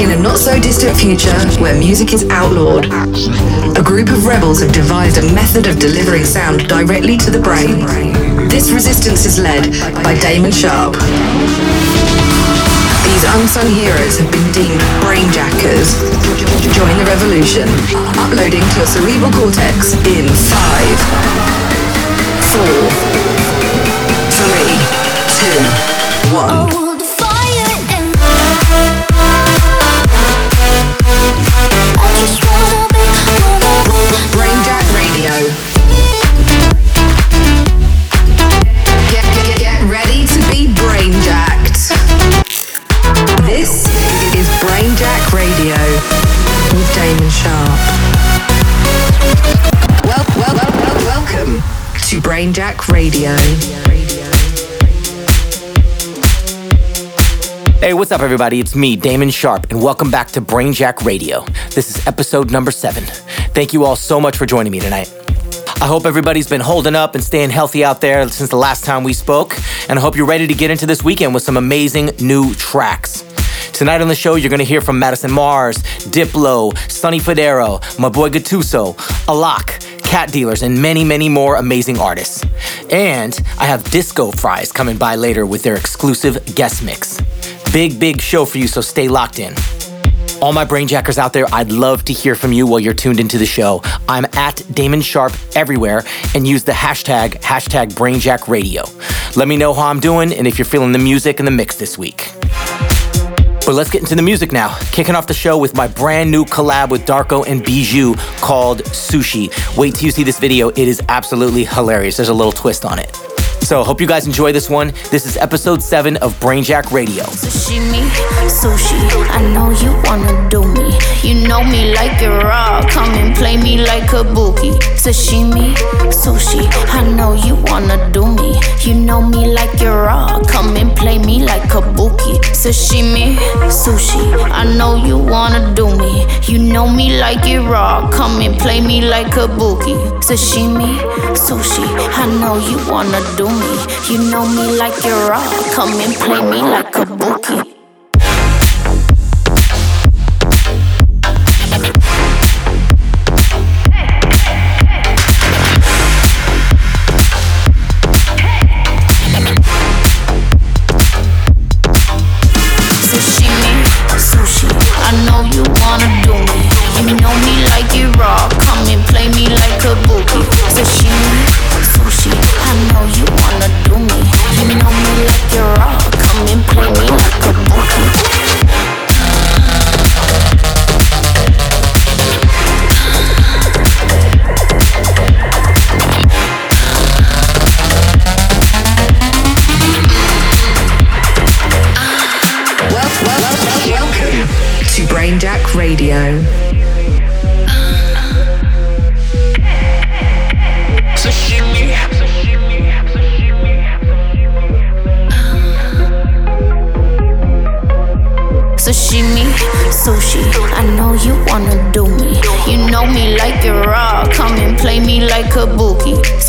In a not so distant future where music is outlawed, a group of rebels have devised a method of delivering sound directly to the brain. This resistance is led by Damon Sharp. These unsung heroes have been deemed brainjackers. Join the revolution, uploading to your cerebral cortex in five, four, three, two, one. Brainjack Radio. Get, Hey, what's up, everybody? It's me, Damon Sharp, and welcome back to Brainjack Radio. This is episode number seven. Thank you all so much for joining me tonight. I hope everybody's been holding up and staying healthy out there since the last time we spoke, and I hope you're ready to get into this weekend with some amazing new tracks. Tonight on the show, you're gonna hear from Madison Mars, Diplo, Sonny Fodera, my boy Gattuso, Alok, Cat Dealers, and many, many more amazing artists. And I have Disco Fries coming by later with their exclusive guest mix. Big, big show for you, so stay locked in. All my brainjackers out there, I'd love to hear from you while you're tuned into the show. I'm at Damon Sharp everywhere and use the hashtag, hashtag BrainjackRadio. Let me know how I'm doing and if you're feeling the music and the mix this week. But let's get into the music now. Kicking off the show with my brand new collab with Darko and Bijou called Sushi. Wait till you see this video, it is absolutely hilarious. There's a little twist on it. So, hope you guys enjoy this one. This is episode 7 of Brainjack Radio. Sashimi, sushi, I know you wanna do me. You know me like you're raw, come and play me like a bookie. Sashimi, sushi, I know you wanna do me. You know me like you're raw, come and play me like a bookie. Sashimi, sushi, I know you wanna do me. You know me like you're raw, come and play me like a bookie. Sashimi, sushi, I know you wanna do me. You know me like you're raw, come and play me like a bookie. Sashimi, sushi, I know you wanna do me. You know me like you raw, come and play me like a bookie. Sashimi, me like you raw, come and play me like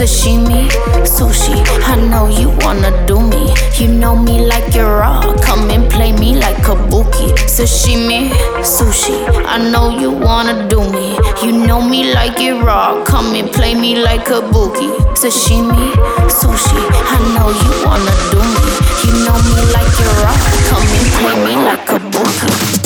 Sashimi, sushi, I know you wanna do me. You know me like you're raw, come and play me like a bookie. Sashimi, sushi, I know you wanna do me. You know me like you're raw, come and play me like a bookie. Sashimi, sushi, I know you wanna do me. You know me like you're raw, come and play me like a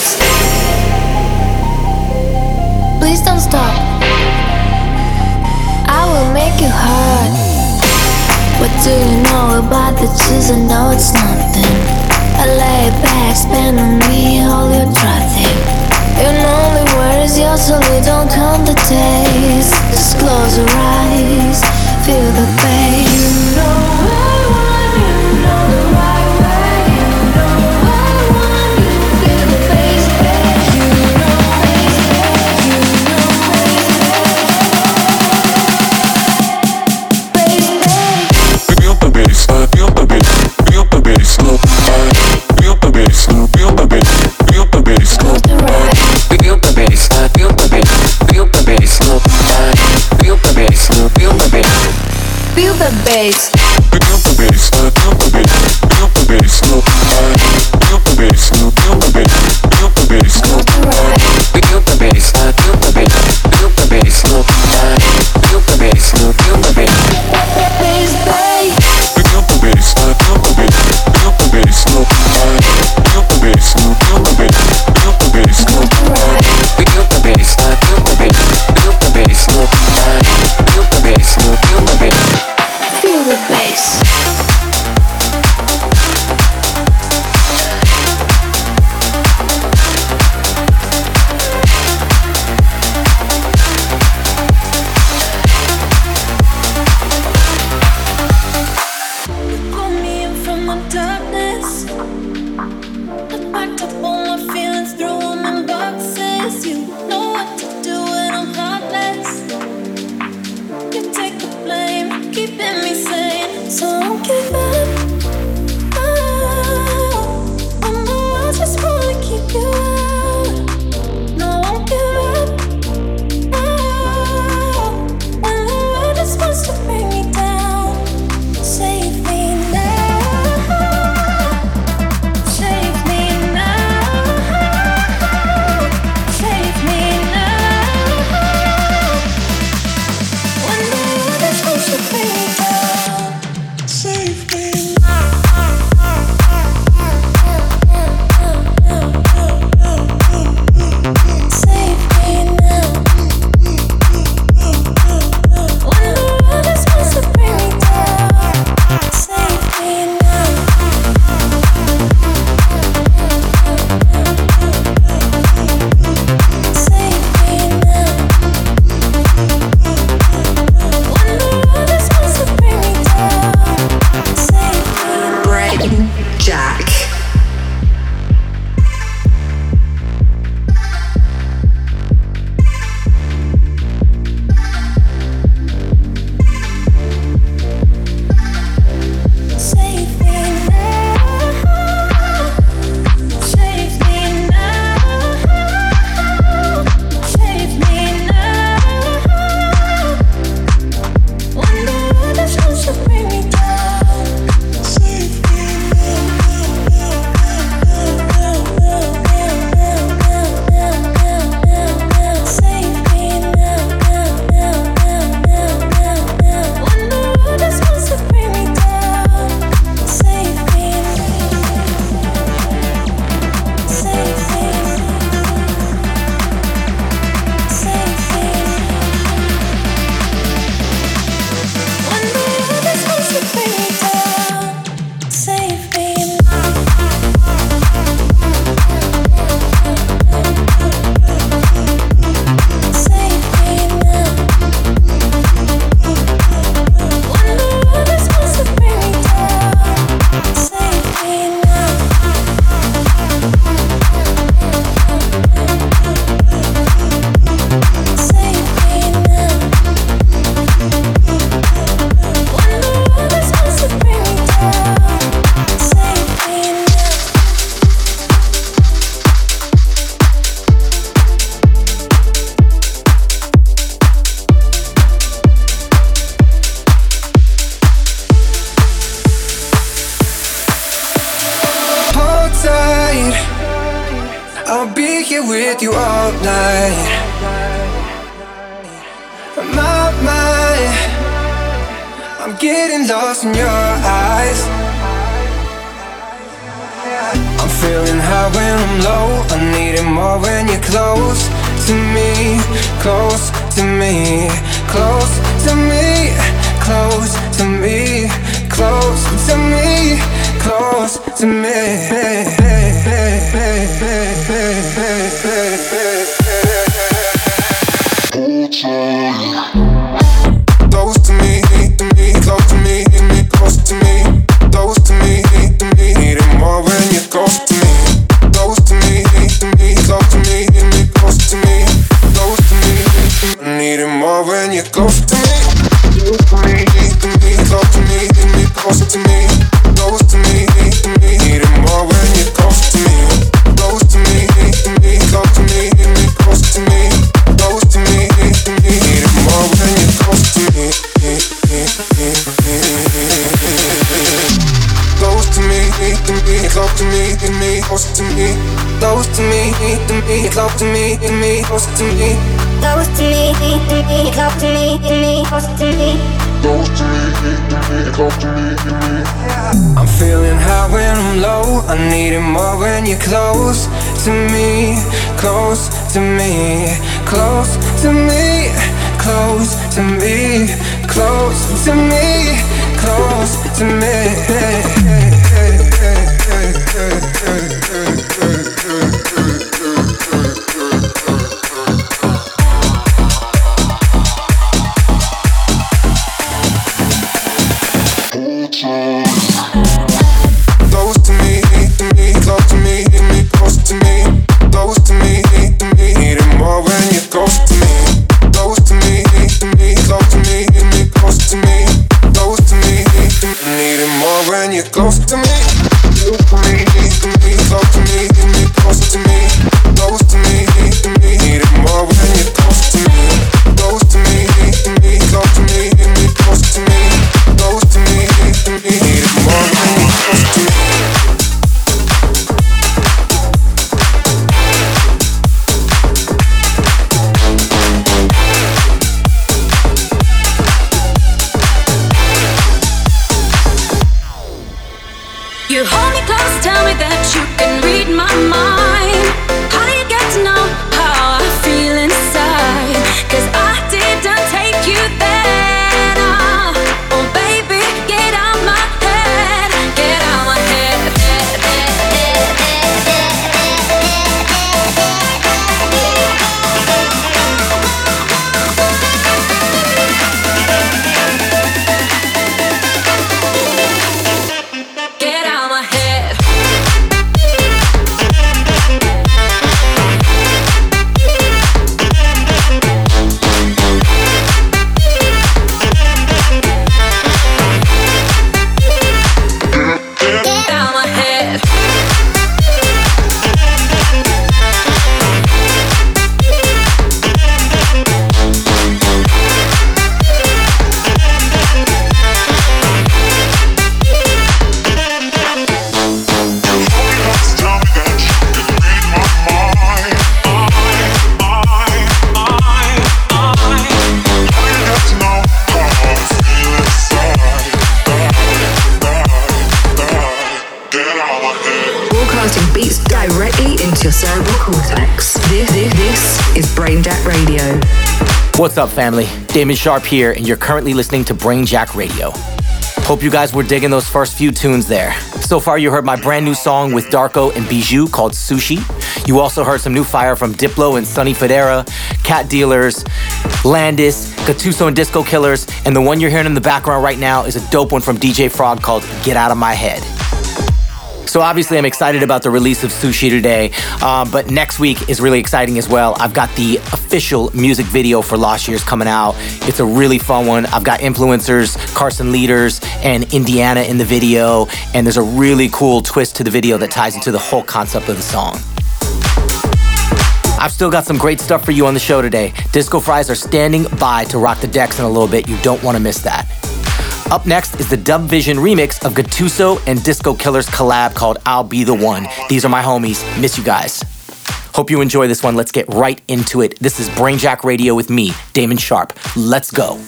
place. bass. With you all night. My mind, I'm getting lost in your eyes. I'm feeling high when I'm low. I need it more when you're close to me, close to me, close to me, close to me, close to me, close to me. Close to me, close to me. Close to me, to me, close to me, to me, close to me. Close to me, to me, close to me, to me. I'm feeling high when I'm low. I need it more when you're close to me, close to me, close to me, close to me, close to me, close to me. Close What's up, family? Damon Sharp here, and you're currently listening to Brainjack Radio. Hope you guys were digging those first few tunes there. So far, you heard my brand new song with Darko and Bijou called Sushi. You also heard some new fire from Diplo and Sonny Fodera, Cat Dealers, Landis, Gattuso and Disco Killers, and the one you're hearing in the background right now is a dope one from DJ Frog called Get Out of My Head. So obviously, I'm excited about the release of Sushi today, um, but next week is really exciting as well. I've got the official music video for Lost Years coming out. It's a really fun one. I've got influencers, Carson Leaders, and Indiana in the video, and there's a really cool twist to the video that ties into the whole concept of the song. I've still got some great stuff for you on the show today. Disco Fries are standing by to rock the decks in a little bit. You don't want to miss that. Up next is the Dub Vision remix of Gattuso and Disco Killer's collab called I'll Be the One. These are my homies. Miss you guys. Hope you enjoy this one. Let's get right into it. This is Brainjack Radio with me, Damon Sharp. Let's go.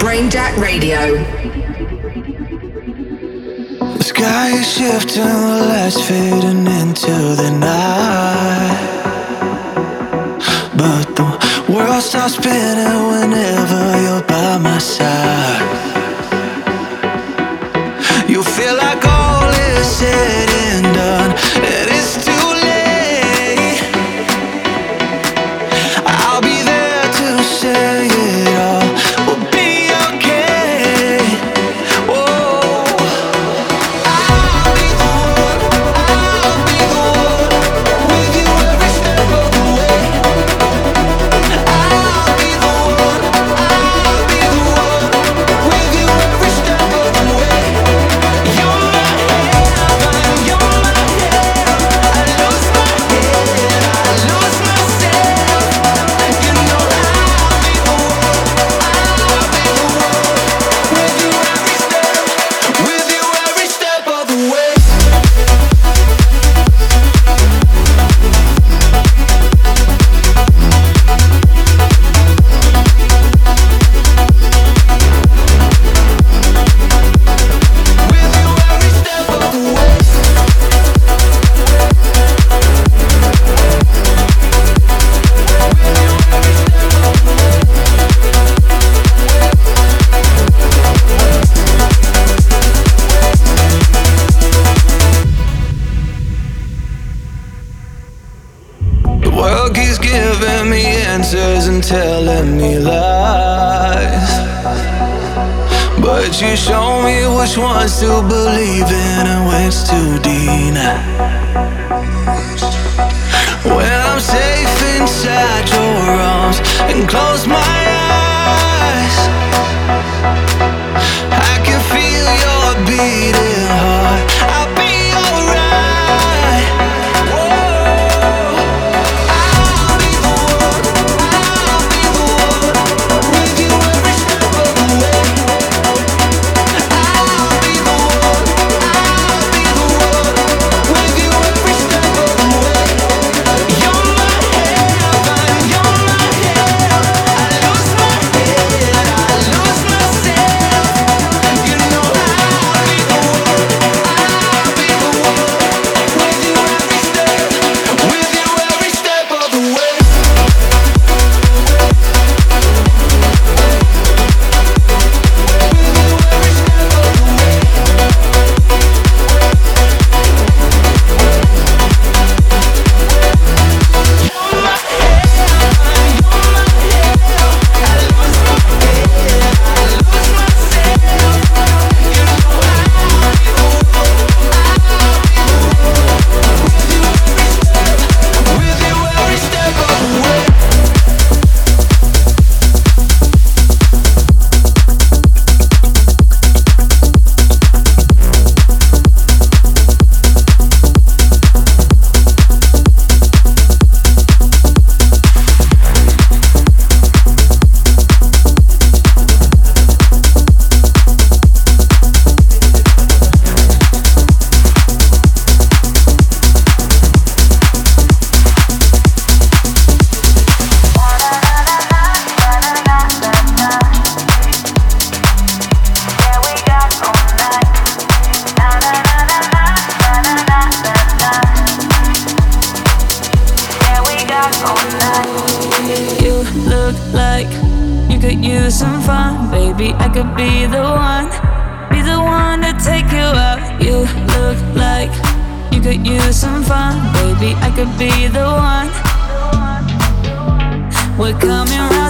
Brainjack Radio. The sky is shifting, the lights fading into the night. But the world starts spinning whenever you're by my side. said and done.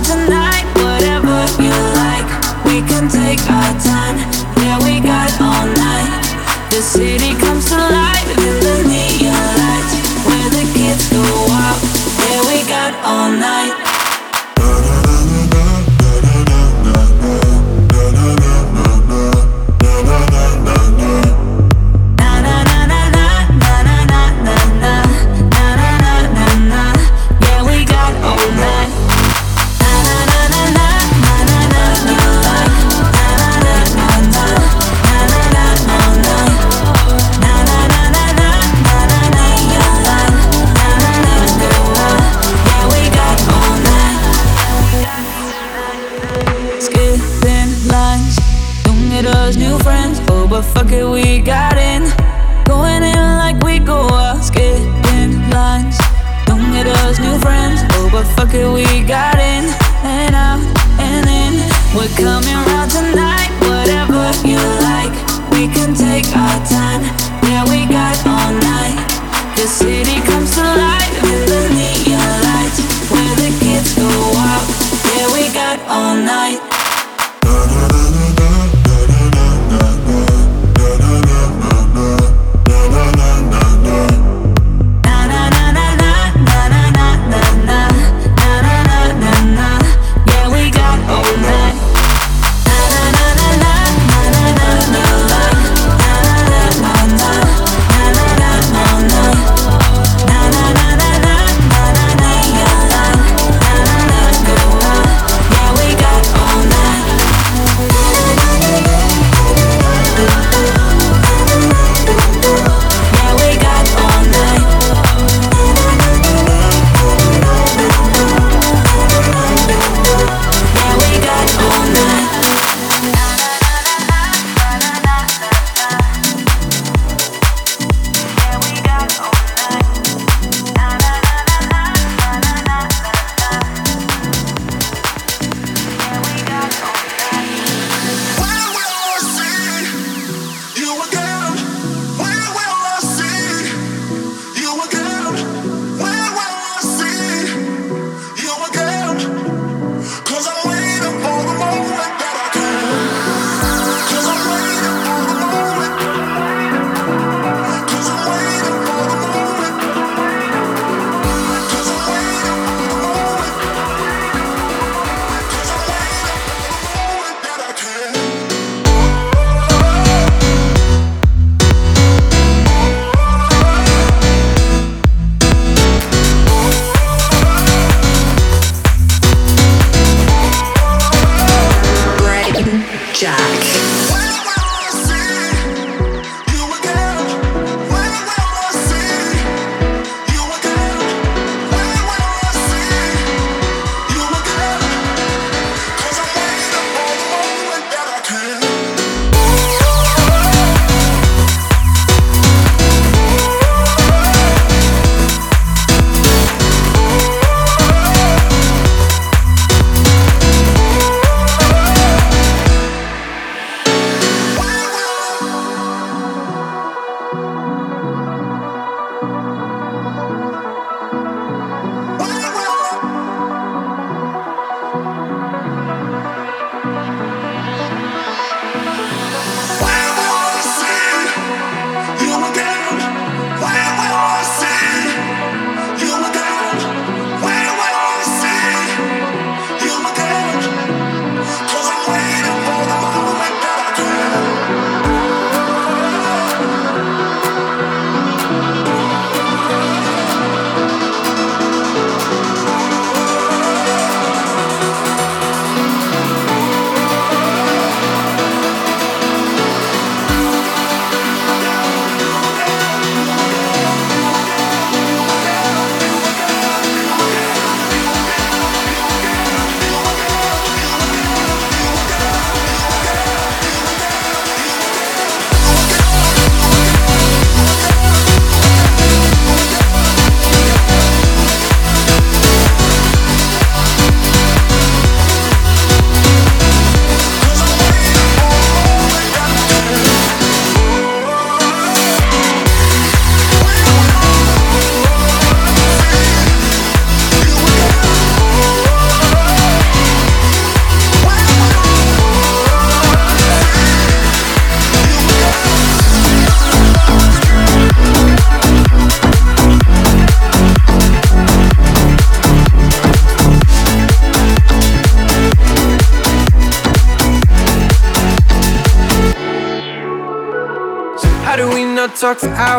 tonight, whatever you like. We can take our time, yeah, we got all night. The city comes to life in the neon lights, where the kids go wild, yeah, we got all night.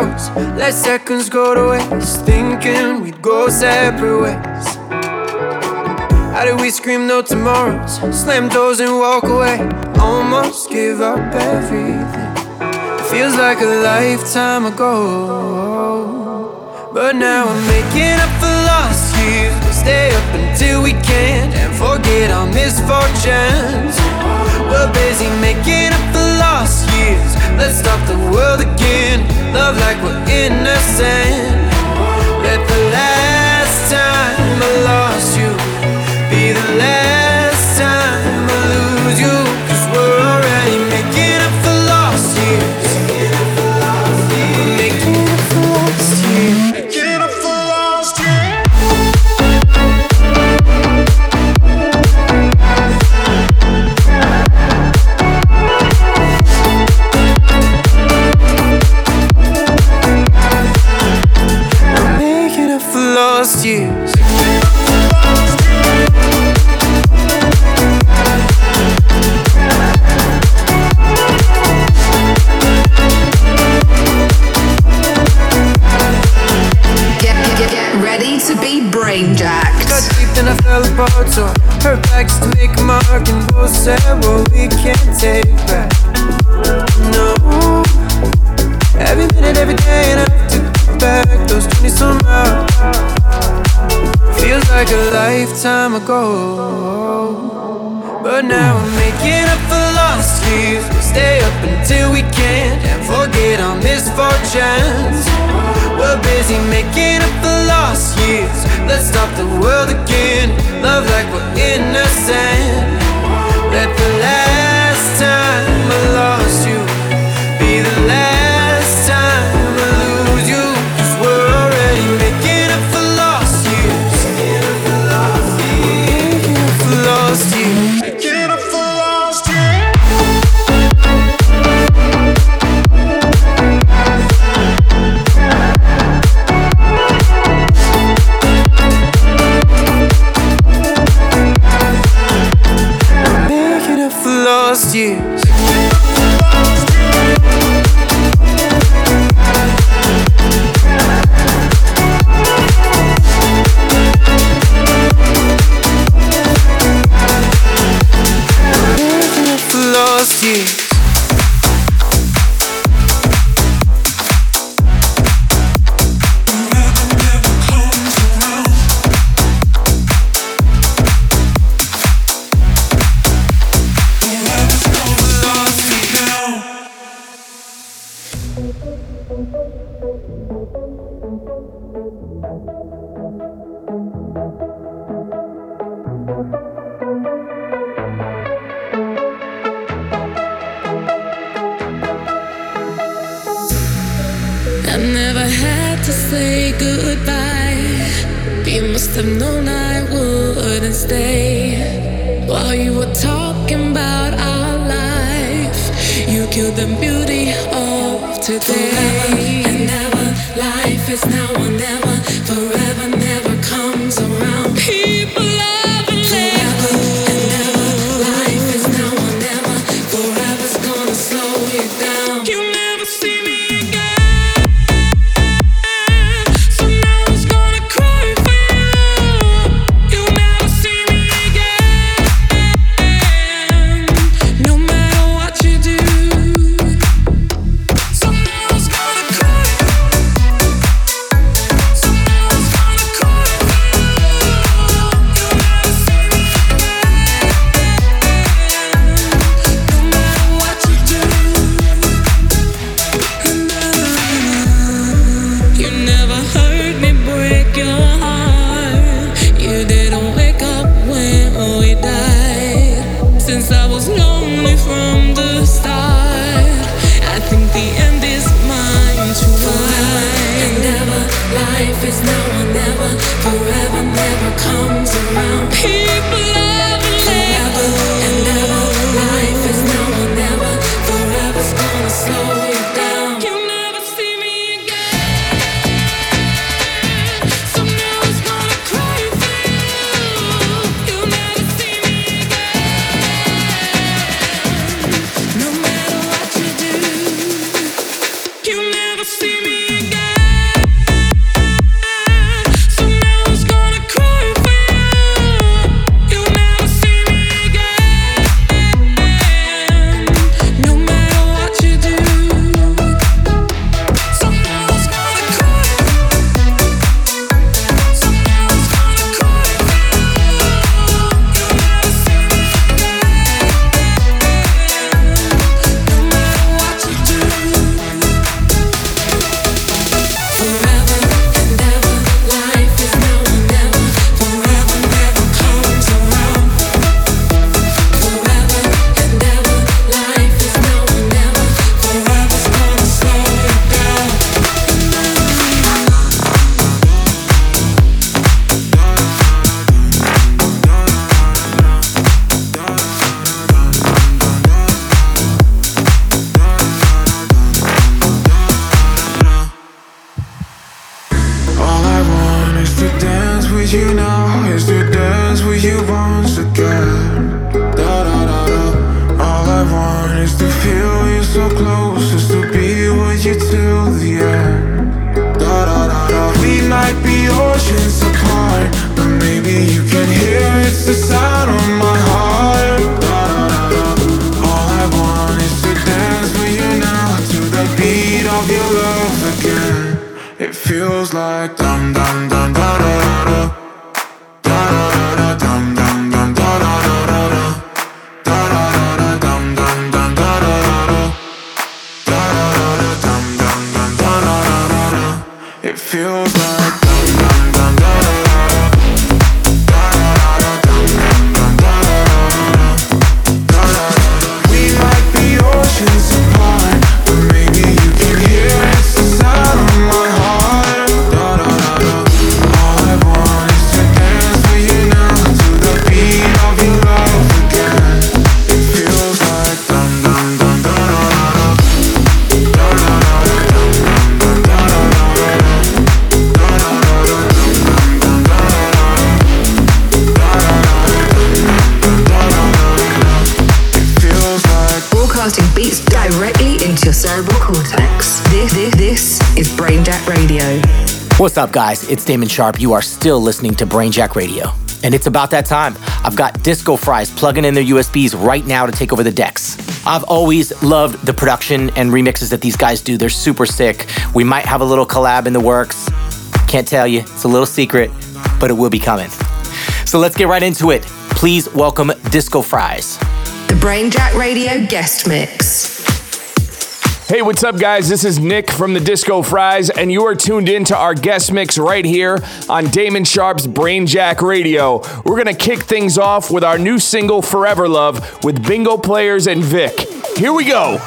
hours, let seconds go to waste. Thinking we'd go separate ways. How did we scream no tomorrows? Slam doors and walk away. Almost give up everything. It feels like a lifetime ago. But now I'm making up for lost years. We'll stay up until we can and forget our misfortune. Stop the world again. dance with you now is to dance with you once again. Da da da da. All I want is to feel you so close, is to be with you till the end. Da da da da. We might be oceans apart, but maybe you can hear it's the sound of my heart. Da da da da. All I want is to dance with you now to the beat of your love again. It feels like I'm up, guys? It's Damon Sharp. You are still listening to Brainjack Radio. And it's about that time. I've got Disco Fries plugging in their USBs right now to take over the decks. I've always loved the production and remixes that these guys do. They're super sick. We might have a little collab in the works. Can't tell you, it's a little secret, but it will be coming. So let's get right into it. Please welcome Disco Fries. The Brainjack Radio Guest Mix. Hey, what's up, guys? This is Nick from the Disco Fries, and you are tuned in to our guest mix right here on Damon Sharp's Brain Jack Radio. We're going to kick things off with our new single, Forever Love, with Bingo Players and Vic. Here we go.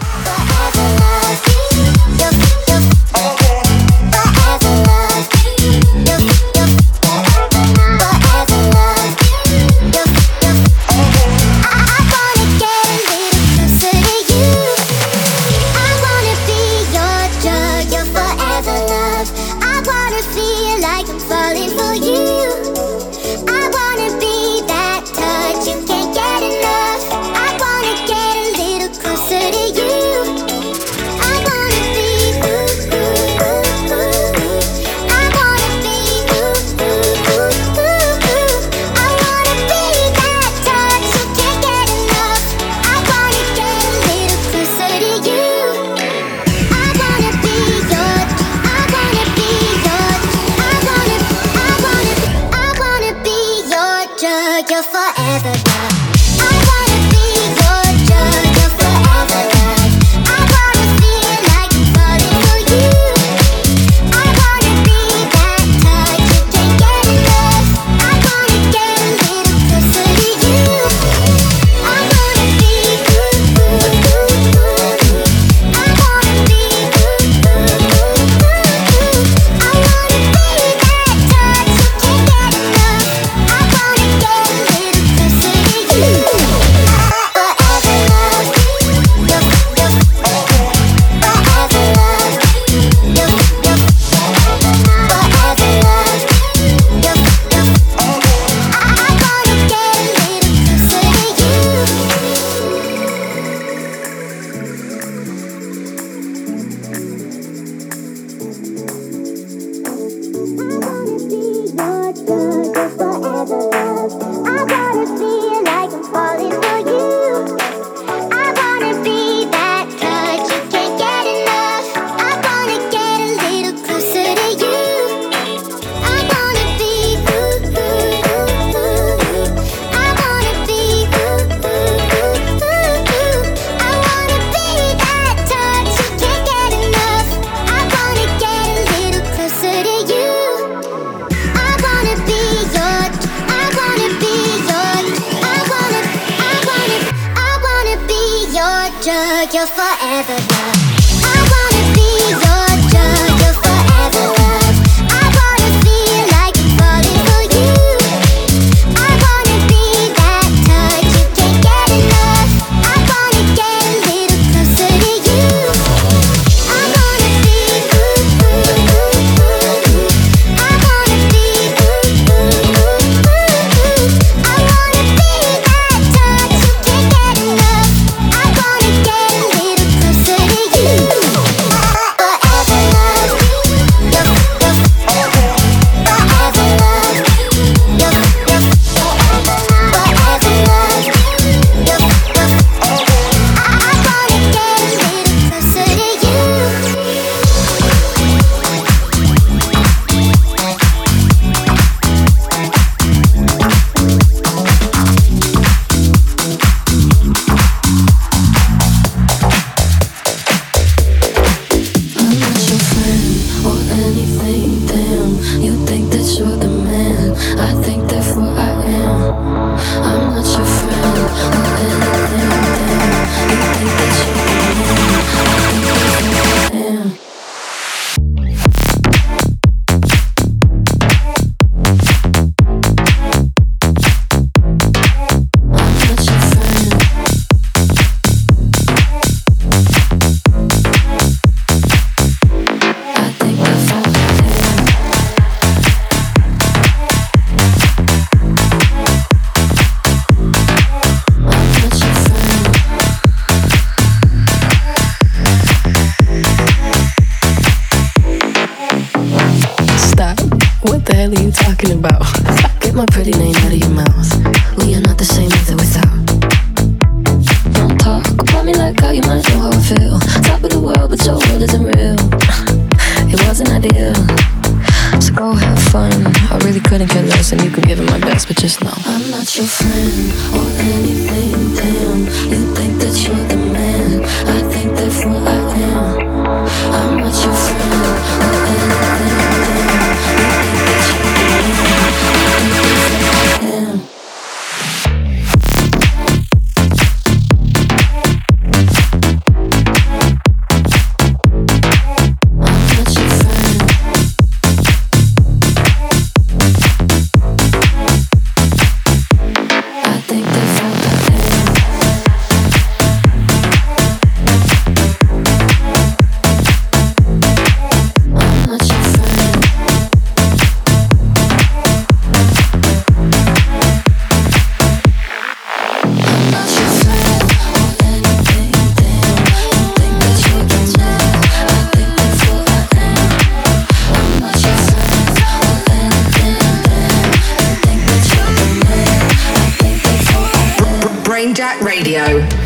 Jack Radio.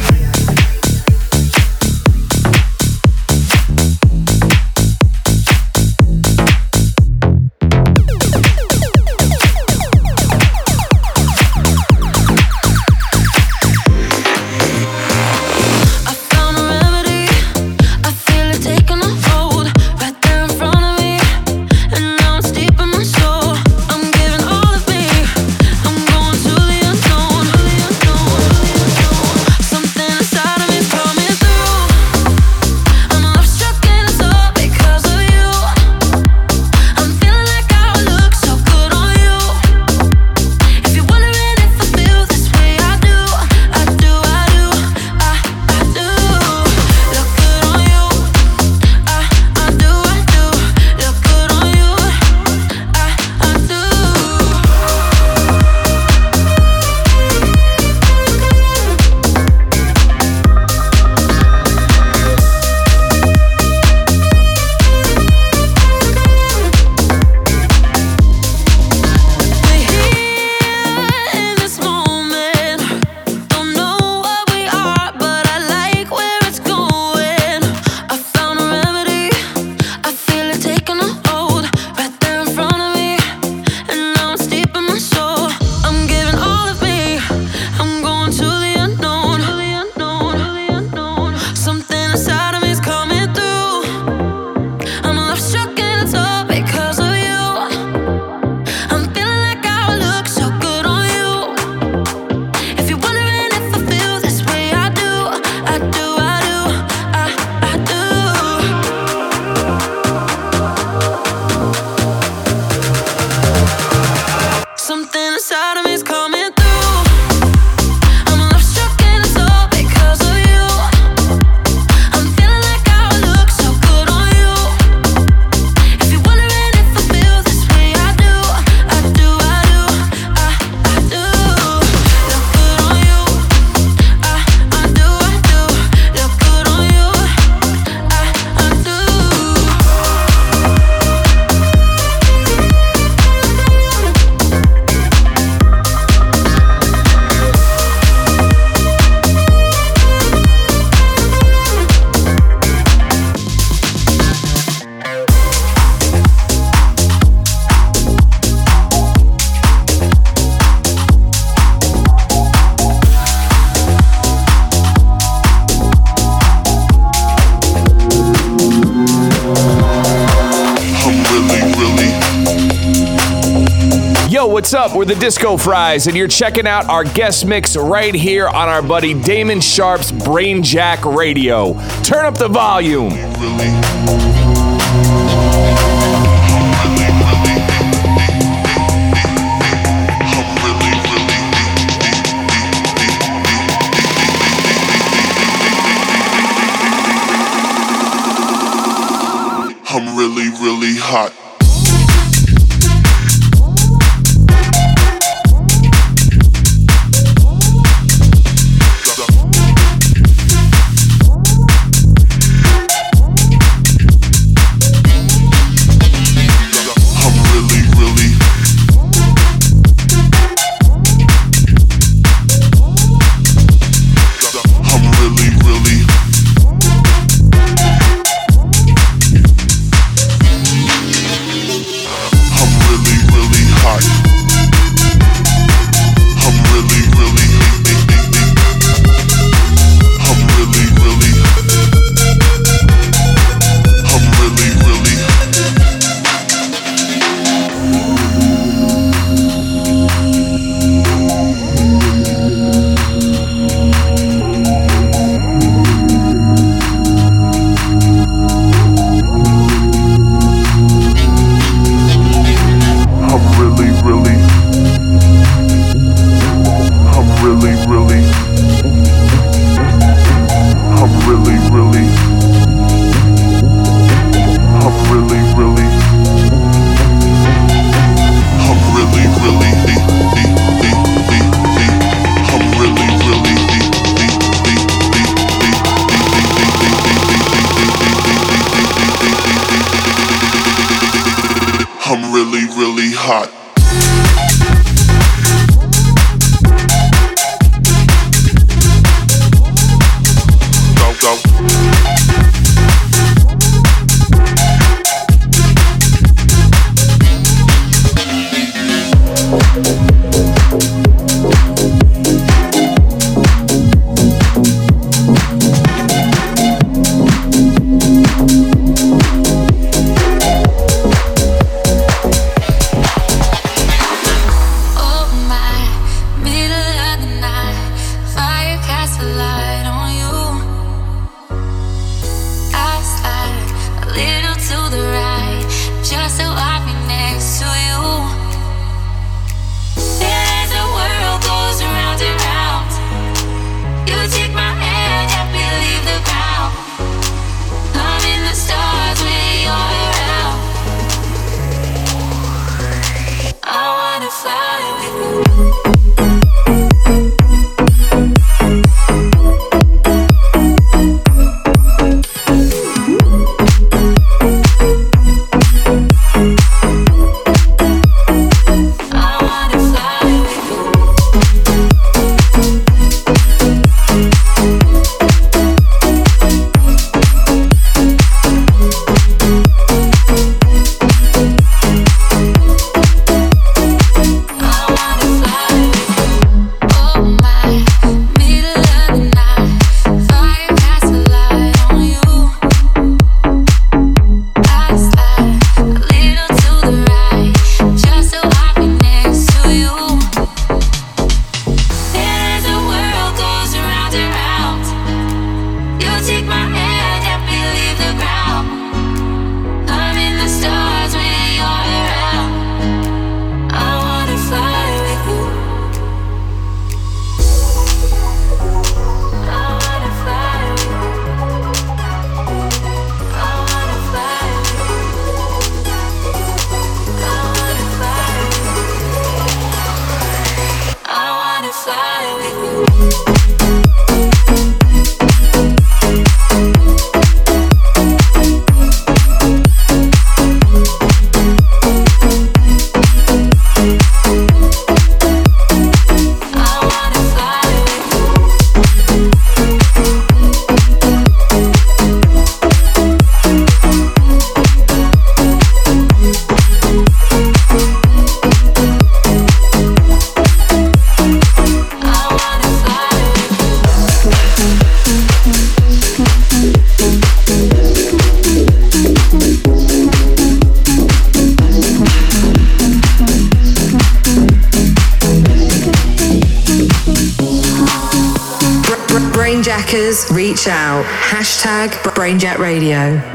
What's up? We're the Disco Fries, and you're checking out our guest mix right here on our buddy Damon Sharp's Brain Jack Radio. Turn up the volume. Brainjack Radio.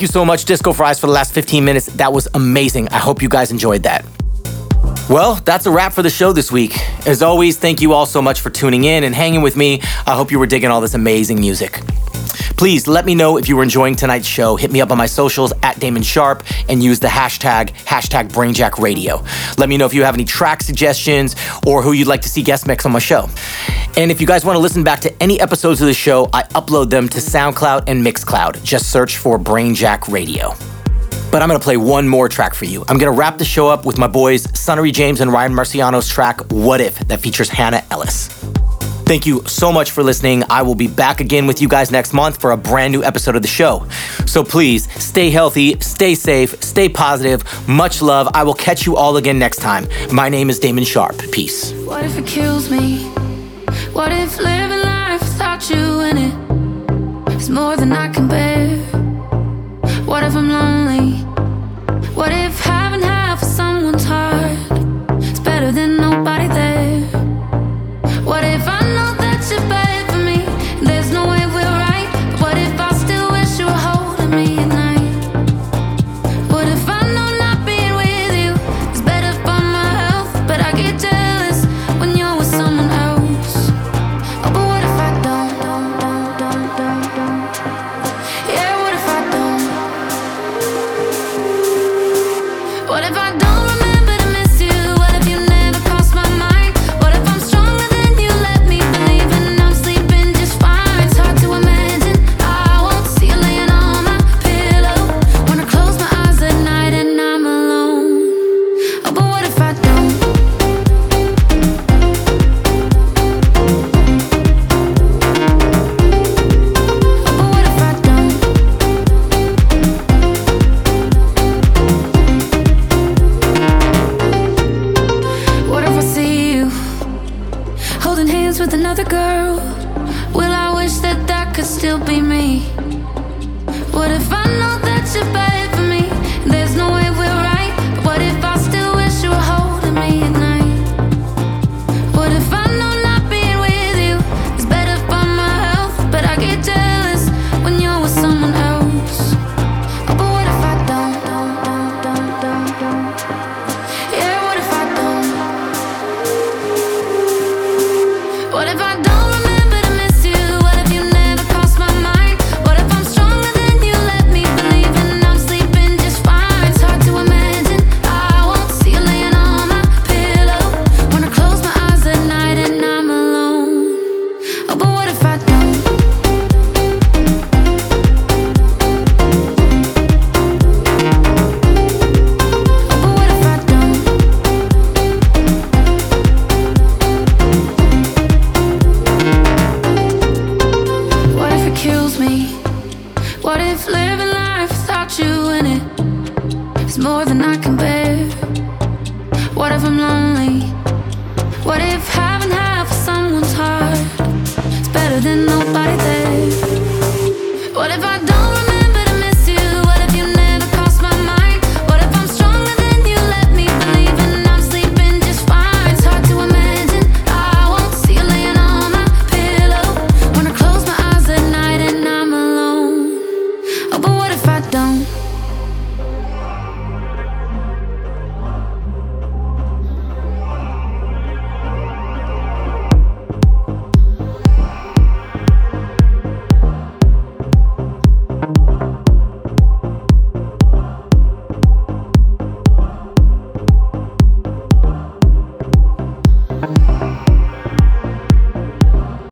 Thank you so much, Disco Fries, for the last 15 minutes. That was amazing. I hope you guys enjoyed that. Well, that's a wrap for the show this week. As always, thank you all so much for tuning in and hanging with me. I hope you were digging all this amazing music. Please let me know if you were enjoying tonight's show. Hit me up on my socials at Damon Sharp and use the hashtag, hashtag BrainJackRadio. Let me know if you have any track suggestions or who you'd like to see guest mix on my show. And if you guys want to listen back to any episodes of the show, I upload them to SoundCloud and Mixcloud. Just search for Brainjack Radio. But I'm gonna play one more track for you. I'm gonna wrap the show up with my boys Sunnery James and Ryan Marciano's track What If that features Hannah Ellis. Thank you so much for listening. I will be back again with you guys next month for a brand new episode of the show. So please stay healthy, stay safe, stay positive. Much love. I will catch you all again next time. My name is Damon Sharp. Peace. What if it kills me? What if living life without you in it is more than I can bear? What if I'm lonely? What if having half of someone's heart is better than nobody there? What if I know